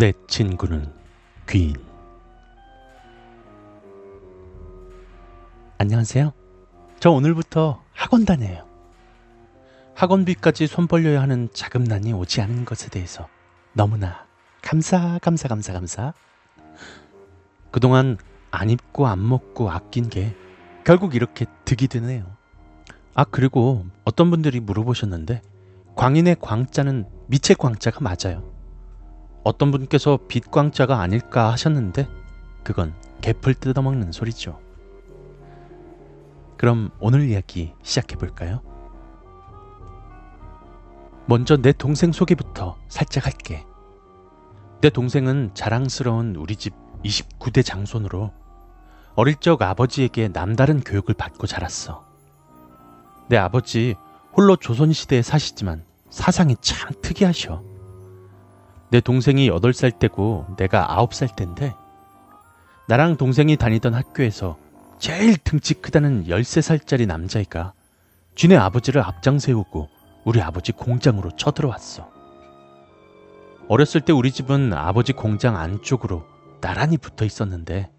내 친구는 귀인. 안녕하세요. 저 오늘부터 학원 다녀요. 학원비까지 손 벌려야 하는 자금난이 오지 않은 것에 대해서 너무나 감사, 감사, 감사, 감사. 그동안 안 입고 안 먹고 아낀 게 결국 이렇게 득이 되네요. 아, 그리고 어떤 분들이 물어보셨는데 광인의 광자는 미체 광자가 맞아요. 어떤 분께서 빛광자가 아닐까 하셨는데 그건 개풀 뜯어먹는 소리죠. 그럼 오늘 이야기 시작해 볼까요? 먼저 내 동생 소개부터 살짝 할게. 내 동생은 자랑스러운 우리 집 29대 장손으로 어릴 적 아버지에게 남다른 교육을 받고 자랐어. 내 아버지 홀로 조선시대에 사시지만 사상이 참 특이하셔. 내 동생이 8살 때고 내가 9살 때인데 나랑 동생이 다니던 학교에서 제일 등치 크다는 13살짜리 남자애가 쥐네 아버지를 앞장 세우고 우리 아버지 공장으로 쳐들어왔어. 어렸을 때 우리 집은 아버지 공장 안쪽으로 나란히 붙어 있었는데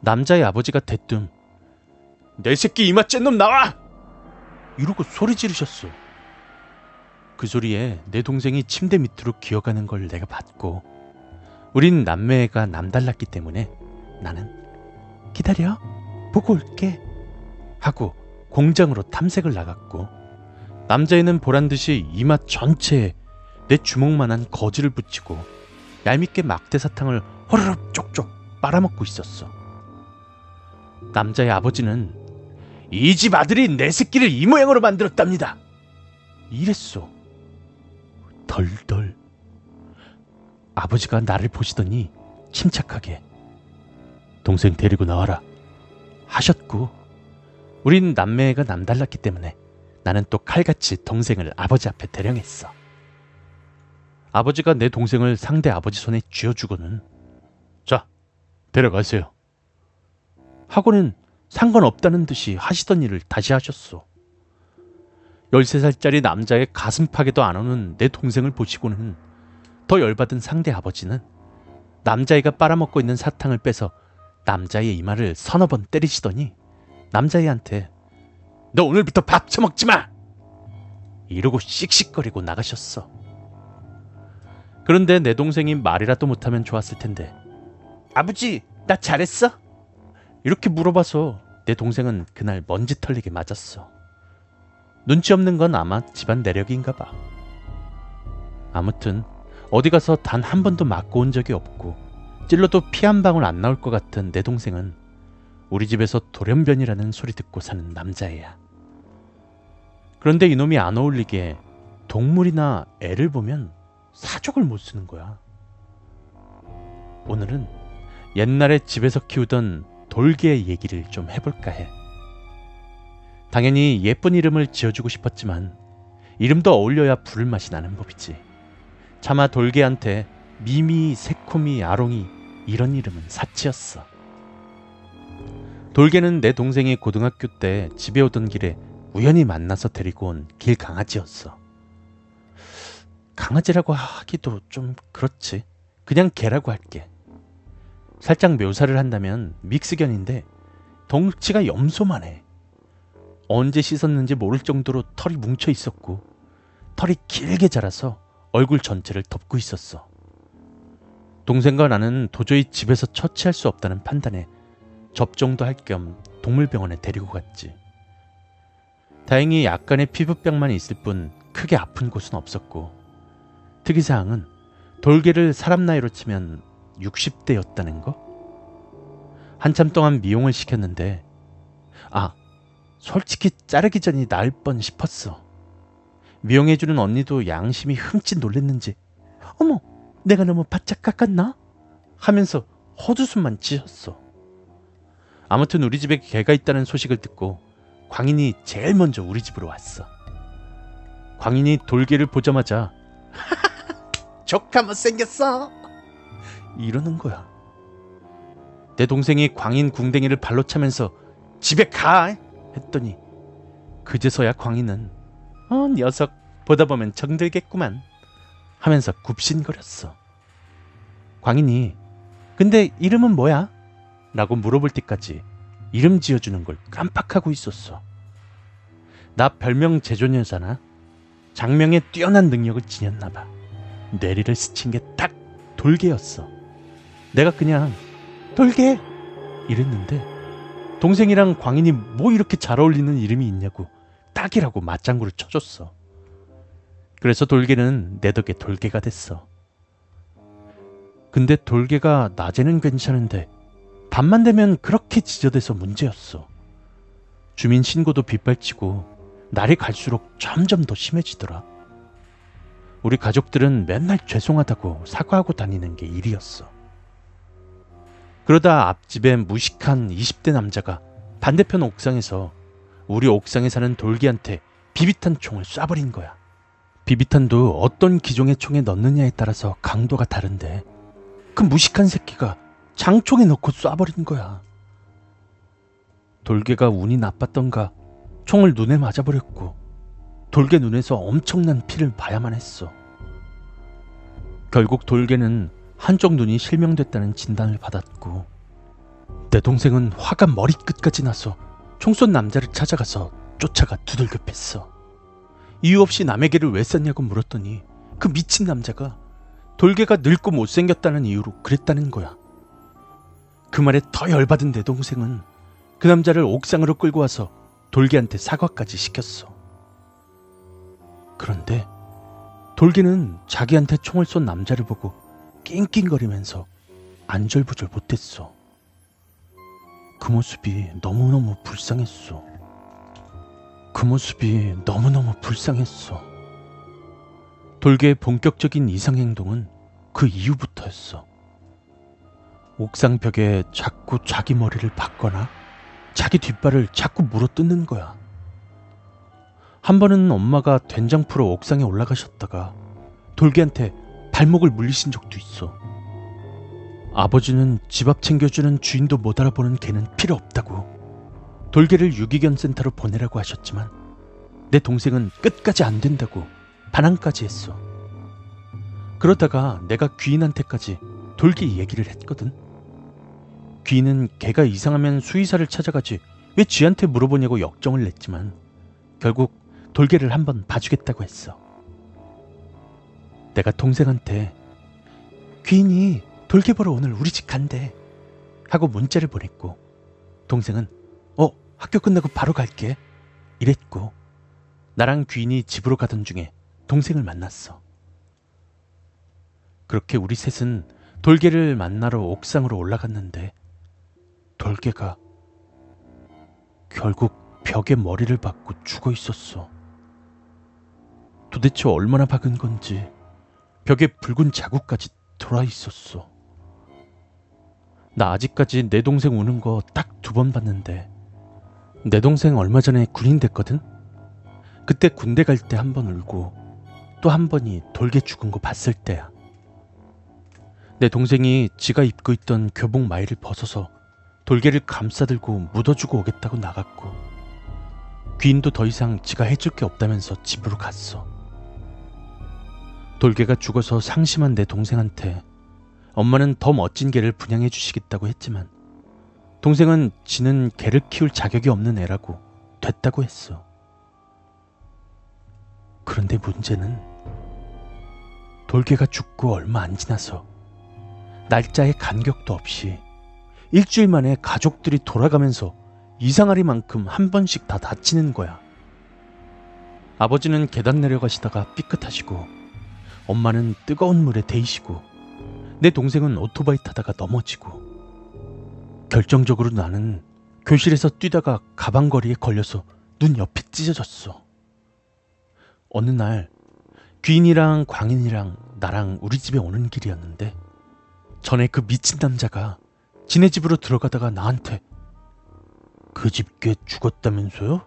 남자의 아버지가 대뜸 내 새끼 이맛째 놈 나와! 이러고 소리 지르셨어. 그 소리에 내 동생이 침대 밑으로 기어가는 걸 내가 봤고 우린 남매가 남달랐기 때문에 나는 기다려 보고 올게 하고 공장으로 탐색을 나갔고 남자애는 보란 듯이 이마 전체에 내 주먹만한 거지를 붙이고 얄밉게 막대 사탕을 호로록 쪽쪽 빨아먹고 있었어. 남자의 아버지는 이 집 아들이 내 새끼를 이 모양으로 만들었답니다. 이랬어. 덜덜. 아버지가 나를 보시더니 침착하게 동생 데리고 나와라 하셨고 우린 남매가 남달랐기 때문에 나는 또 칼같이 동생을 아버지 앞에 대령했어. 아버지가 내 동생을 상대 아버지 손에 쥐어주고는 자 데려가세요. 하고는 상관없다는 듯이 하시던 일을 다시 하셨어. 13살짜리 남자의 가슴팍에도 안 오는 내 동생을 보시고는 더 열받은 상대 아버지는 남자애가 빨아먹고 있는 사탕을 빼서 남자의 이마를 서너 번 때리시더니 남자애한테 너 오늘부터 밥 처먹지 마! 이러고 씩씩거리고 나가셨어. 그런데 내 동생이 말이라도 못하면 좋았을 텐데 아버지 나 잘했어? 이렇게 물어봐서 내 동생은 그날 먼지 털리게 맞았어. 눈치 없는 건 아마 집안 내력인가 봐. 아무튼 어디 가서 단 한 번도 맞고 온 적이 없고 찔러도 피 한 방울 안 나올 것 같은 내 동생은 우리 집에서 돌연변이라는 소리 듣고 사는 남자애야. 그런데 이놈이 안 어울리게 동물이나 애를 보면 사족을 못 쓰는 거야. 오늘은 옛날에 집에서 키우던 돌개 얘기를 좀 해볼까 해. 당연히 예쁜 이름을 지어주고 싶었지만 이름도 어울려야 부를 맛이 나는 법이지. 차마 돌개한테 미미, 새코미, 아롱이 이런 이름은 사치였어. 돌개는 내 동생이 고등학교 때 집에 오던 길에 우연히 만나서 데리고 온 길 강아지였어. 강아지라고 하기도 좀 그렇지. 그냥 개라고 할게. 살짝 묘사를 한다면 믹스견인데 덩치가 염소만 해. 언제 씻었는지 모를 정도로 털이 뭉쳐 있었고 털이 길게 자라서 얼굴 전체를 덮고 있었어. 동생과 나는 도저히 집에서 처치할 수 없다는 판단에 접종도 할 겸 동물병원에 데리고 갔지. 다행히 약간의 피부병만 있을 뿐 크게 아픈 곳은 없었고 특이사항은 돌개를 사람 나이로 치면 60대였다는 거? 한참 동안 미용을 시켰는데 아 솔직히 자르기 전이 나을 뻔 싶었어. 미용해주는 언니도 양심이 흠칫 놀랬는지 어머 내가 너무 바짝 깎았나? 하면서 헛웃음만 지었어. 아무튼 우리 집에 개가 있다는 소식을 듣고 광인이 제일 먼저 우리 집으로 왔어. 광인이 돌개를 보자마자 조카 못생겼어 이러는 거야. 내 동생이 광인 궁뎅이를 발로 차면서 집에 가 했더니 그제서야 광인은 어 녀석 보다 보면 정들겠구만 하면서 굽신거렸어. 광인이 근데 이름은 뭐야? 라고 물어볼 때까지 이름 지어주는 걸 깜빡하고 있었어. 나 별명 제조녀잖아. 장명에 뛰어난 능력을 지녔나 봐. 뇌리를 스친 게 딱 돌개였어. 내가 그냥 돌개 이랬는데 동생이랑 광인이 뭐 이렇게 잘 어울리는 이름이 있냐고 딱이라고 맞장구를 쳐줬어. 그래서 돌개는 내 덕에 돌개가 됐어. 근데 돌개가 낮에는 괜찮은데 밤만 되면 그렇게 지저대서 문제였어. 주민 신고도 빗발치고 날이 갈수록 점점 더 심해지더라. 우리 가족들은 맨날 죄송하다고 사과하고 다니는 게 일이었어. 그러다 앞집에 무식한 20대 남자가 반대편 옥상에서 우리 옥상에 사는 돌기한테 비비탄 총을 쏴버린 거야. 비비탄도 어떤 기종의 총에 넣느냐에 따라서 강도가 다른데 그 무식한 새끼가 장총에 넣고 쏴버린 거야. 돌개가 운이 나빴던가 총을 눈에 맞아버렸고 돌개 눈에서 엄청난 피를 봐야만 했어. 결국 돌개는 한쪽 눈이 실명됐다는 진단을 받았고 내 동생은 화가 머리끝까지 나서 총쏜 남자를 찾아가서 쫓아가 두들겨 팼어. 이유 없이 남에게를 왜 쐈냐고 물었더니 그 미친 남자가 돌개가 늙고 못생겼다는 이유로 그랬다는 거야. 그 말에 더 열받은 내 동생은 그 남자를 옥상으로 끌고 와서 돌개한테 사과까지 시켰어. 그런데 돌개는 자기한테 총을 쏜 남자를 보고 낑낑거리면서 안절부절 못했어. 그 모습이 너무너무 불쌍했어. 그 모습이 너무너무 불쌍했어. 돌개의 본격적인 이상행동은 그 이후부터였어. 옥상 벽에 자꾸 자기 머리를 박거나 자기 뒷발을 자꾸 물어뜯는 거야. 한 번은 엄마가 된장 풀어 옥상에 올라가셨다가 돌개한테 발목을 물리신 적도 있어. 아버지는 집 앞 챙겨주는 주인도 못 알아보는 개는 필요 없다고 돌개를 유기견 센터로 보내라고 하셨지만 내 동생은 끝까지 안 된다고 반항까지 했어. 그러다가 내가 귀인한테까지 돌개 얘기를 했거든. 귀인은 개가 이상하면 수의사를 찾아가지 왜 쥐한테 물어보냐고 역정을 냈지만 결국 돌개를 한번 봐주겠다고 했어. 내가 동생한테 귀인이 돌개 보러 오늘 우리 집 간대 하고 문자를 보냈고 동생은 어 학교 끝나고 바로 갈게 이랬고 나랑 귀인이 집으로 가던 중에 동생을 만났어. 그렇게 우리 셋은 돌개를 만나러 옥상으로 올라갔는데 돌개가 결국 벽에 머리를 박고 죽어 있었어. 도대체 얼마나 박은 건지 벽에 붉은 자국까지 돌아 있었어. 나 아직까지 내 동생 우는 거 딱 두 번 봤는데 내 동생 얼마 전에 군인 됐거든? 그때 군대 갈 때 한 번 울고 또 한 번이 돌게 죽은 거 봤을 때야. 내 동생이 지가 입고 있던 교복 마이를 벗어서 돌개를 감싸들고 묻어주고 오겠다고 나갔고 귀인도 더 이상 지가 해줄 게 없다면서 집으로 갔어. 돌개가 죽어서 상심한 내 동생한테 엄마는 더 멋진 개를 분양해 주시겠다고 했지만 동생은 지는 개를 키울 자격이 없는 애라고 됐다고 했어. 그런데 문제는 돌개가 죽고 얼마 안 지나서 날짜에 간격도 없이 일주일 만에 가족들이 돌아가면서 이상하리만큼 한 번씩 다 다치는 거야. 아버지는 계단 내려가시다가 삐끗하시고 엄마는 뜨거운 물에 데이시고 내 동생은 오토바이 타다가 넘어지고 결정적으로 나는 교실에서 뛰다가 가방거리에 걸려서 눈 옆이 찢어졌어. 어느 날 귀인이랑 광인이랑 나랑 우리 집에 오는 길이었는데 전에 그 미친 남자가 지네 집으로 들어가다가 나한테 그집꽤 죽었다면서요?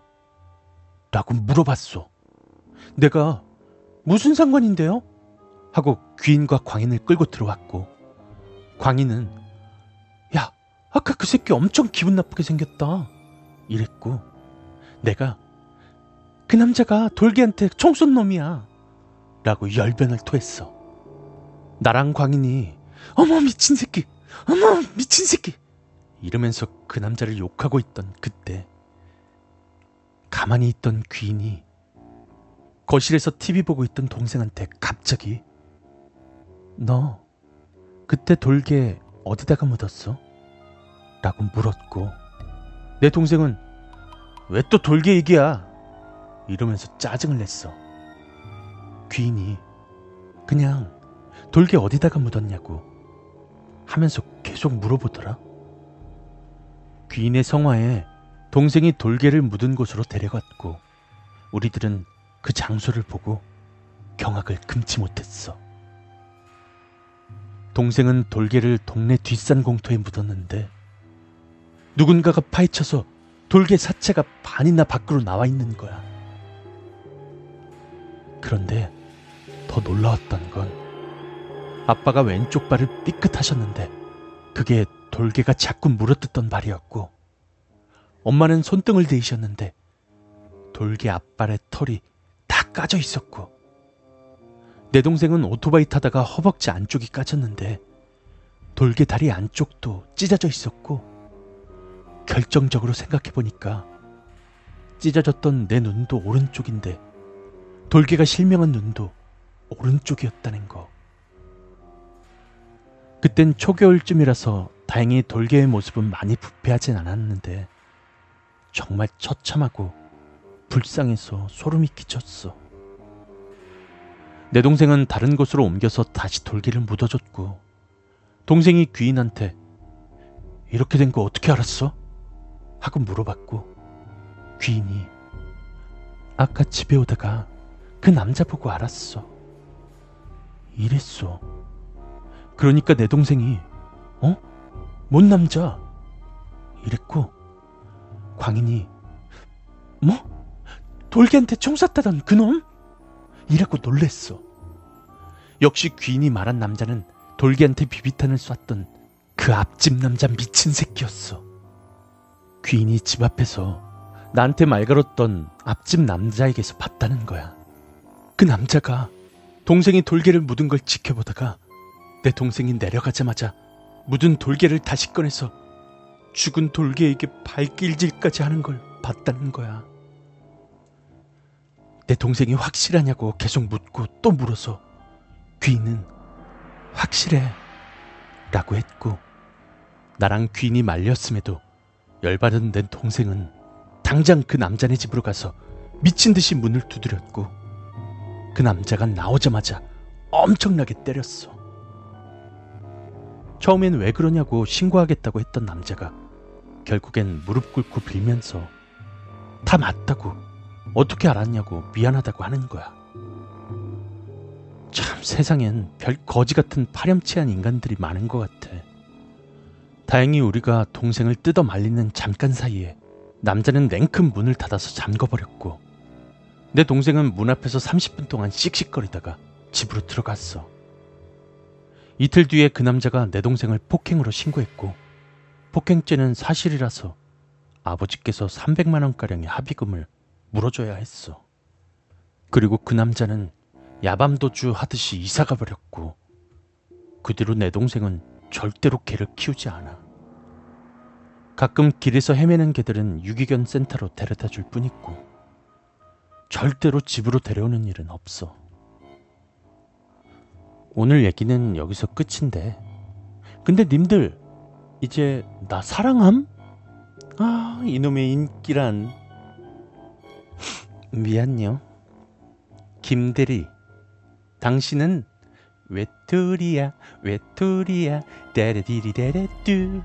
라고 물어봤어. 내가 무슨 상관인데요? 하고 귀인과 광인을 끌고 들어왔고 광인은 야 아까 그 새끼 엄청 기분 나쁘게 생겼다. 이랬고 내가 그 남자가 돌기한테 총 쏜 놈이야. 라고 열변을 토했어. 나랑 광인이 어머 미친 새끼 어머 미친 새끼. 이러면서 그 남자를 욕하고 있던 그때 가만히 있던 귀인이 거실에서 TV 보고 있던 동생한테 갑자기 너 그때 돌게 어디다가 묻었어? 라고 물었고 내 동생은 왜 또 돌게 얘기야? 이러면서 짜증을 냈어. 귀인이 그냥 돌게 어디다가 묻었냐고 하면서 계속 물어보더라. 귀인의 성화에 동생이 돌개를 묻은 곳으로 데려갔고 우리들은 그 장소를 보고 경악을 금치 못했어. 동생은 돌개를 동네 뒷산 공터에 묻었는데 누군가가 파헤쳐서 돌개 사체가 반이나 밖으로 나와 있는 거야. 그런데 더 놀라웠던 건 아빠가 왼쪽 발을 삐끗하셨는데 그게 돌개가 자꾸 물어뜯던 발이었고 엄마는 손등을 대이셨는데 돌개 앞발의 털이 다 까져 있었고 내 동생은 오토바이 타다가 허벅지 안쪽이 까졌는데 돌개 다리 안쪽도 찢어져 있었고 결정적으로 생각해보니까 찢어졌던 내 눈도 오른쪽인데 돌개가 실명한 눈도 오른쪽이었다는 거. 그땐 초겨울쯤이라서 다행히 돌개의 모습은 많이 부패하진 않았는데 정말 처참하고 불쌍해서 소름이 끼쳤어. 내 동생은 다른 곳으로 옮겨서 다시 돌개를 묻어줬고 동생이 귀인한테 이렇게 된 거 어떻게 알았어? 하고 물어봤고 귀인이 아까 집에 오다가 그 남자 보고 알았어. 이랬어. 그러니까 내 동생이 어? 뭔 남자? 이랬고 광인이 뭐? 돌개한테 총 쐈다던 그놈? 이라고 놀랬어. 역시 귀인이 말한 남자는 돌개한테 비비탄을 쐈던 그 앞집 남자 미친 새끼였어. 귀인이 집 앞에서 나한테 말 걸었던 앞집 남자에게서 봤다는 거야. 그 남자가 동생이 돌개를 묻은 걸 지켜보다가 내 동생이 내려가자마자 묻은 돌개를 다시 꺼내서 죽은 돌개에게 발길질까지 하는 걸 봤다는 거야. 내 동생이 확실하냐고 계속 묻고 또 물어서 귀인은 확실해 라고 했고 나랑 귀인이 말렸음에도 열받은 내 동생은 당장 그 남자네 집으로 가서 미친 듯이 문을 두드렸고 그 남자가 나오자마자 엄청나게 때렸어. 처음엔 왜 그러냐고 신고하겠다고 했던 남자가 결국엔 무릎 꿇고 빌면서 다 맞다고 어떻게 알았냐고 미안하다고 하는 거야. 참 세상엔 별 거지 같은 파렴치한 인간들이 많은 것 같아. 다행히 우리가 동생을 뜯어 말리는 잠깐 사이에 남자는 냉큼 문을 닫아서 잠궈버렸고 내 동생은 문 앞에서 30분 동안 씩씩거리다가 집으로 들어갔어. 이틀 뒤에 그 남자가 내 동생을 폭행으로 신고했고 폭행죄는 사실이라서 아버지께서 300만 원가량의 합의금을 물어줘야 했어. 그리고 그 남자는 야밤도주 하듯이 이사가 버렸고 그 뒤로 내 동생은 절대로 개를 키우지 않아. 가끔 길에서 헤매는 개들은 유기견 센터로 데려다 줄 뿐이고 절대로 집으로 데려오는 일은 없어. 오늘 얘기는 여기서 끝인데 근데 님들 이제 나 사랑함? 아 이놈의 인기란 미안요. 김대리 당신은 외톨이야 외톨이야. 데레디리 데레뚜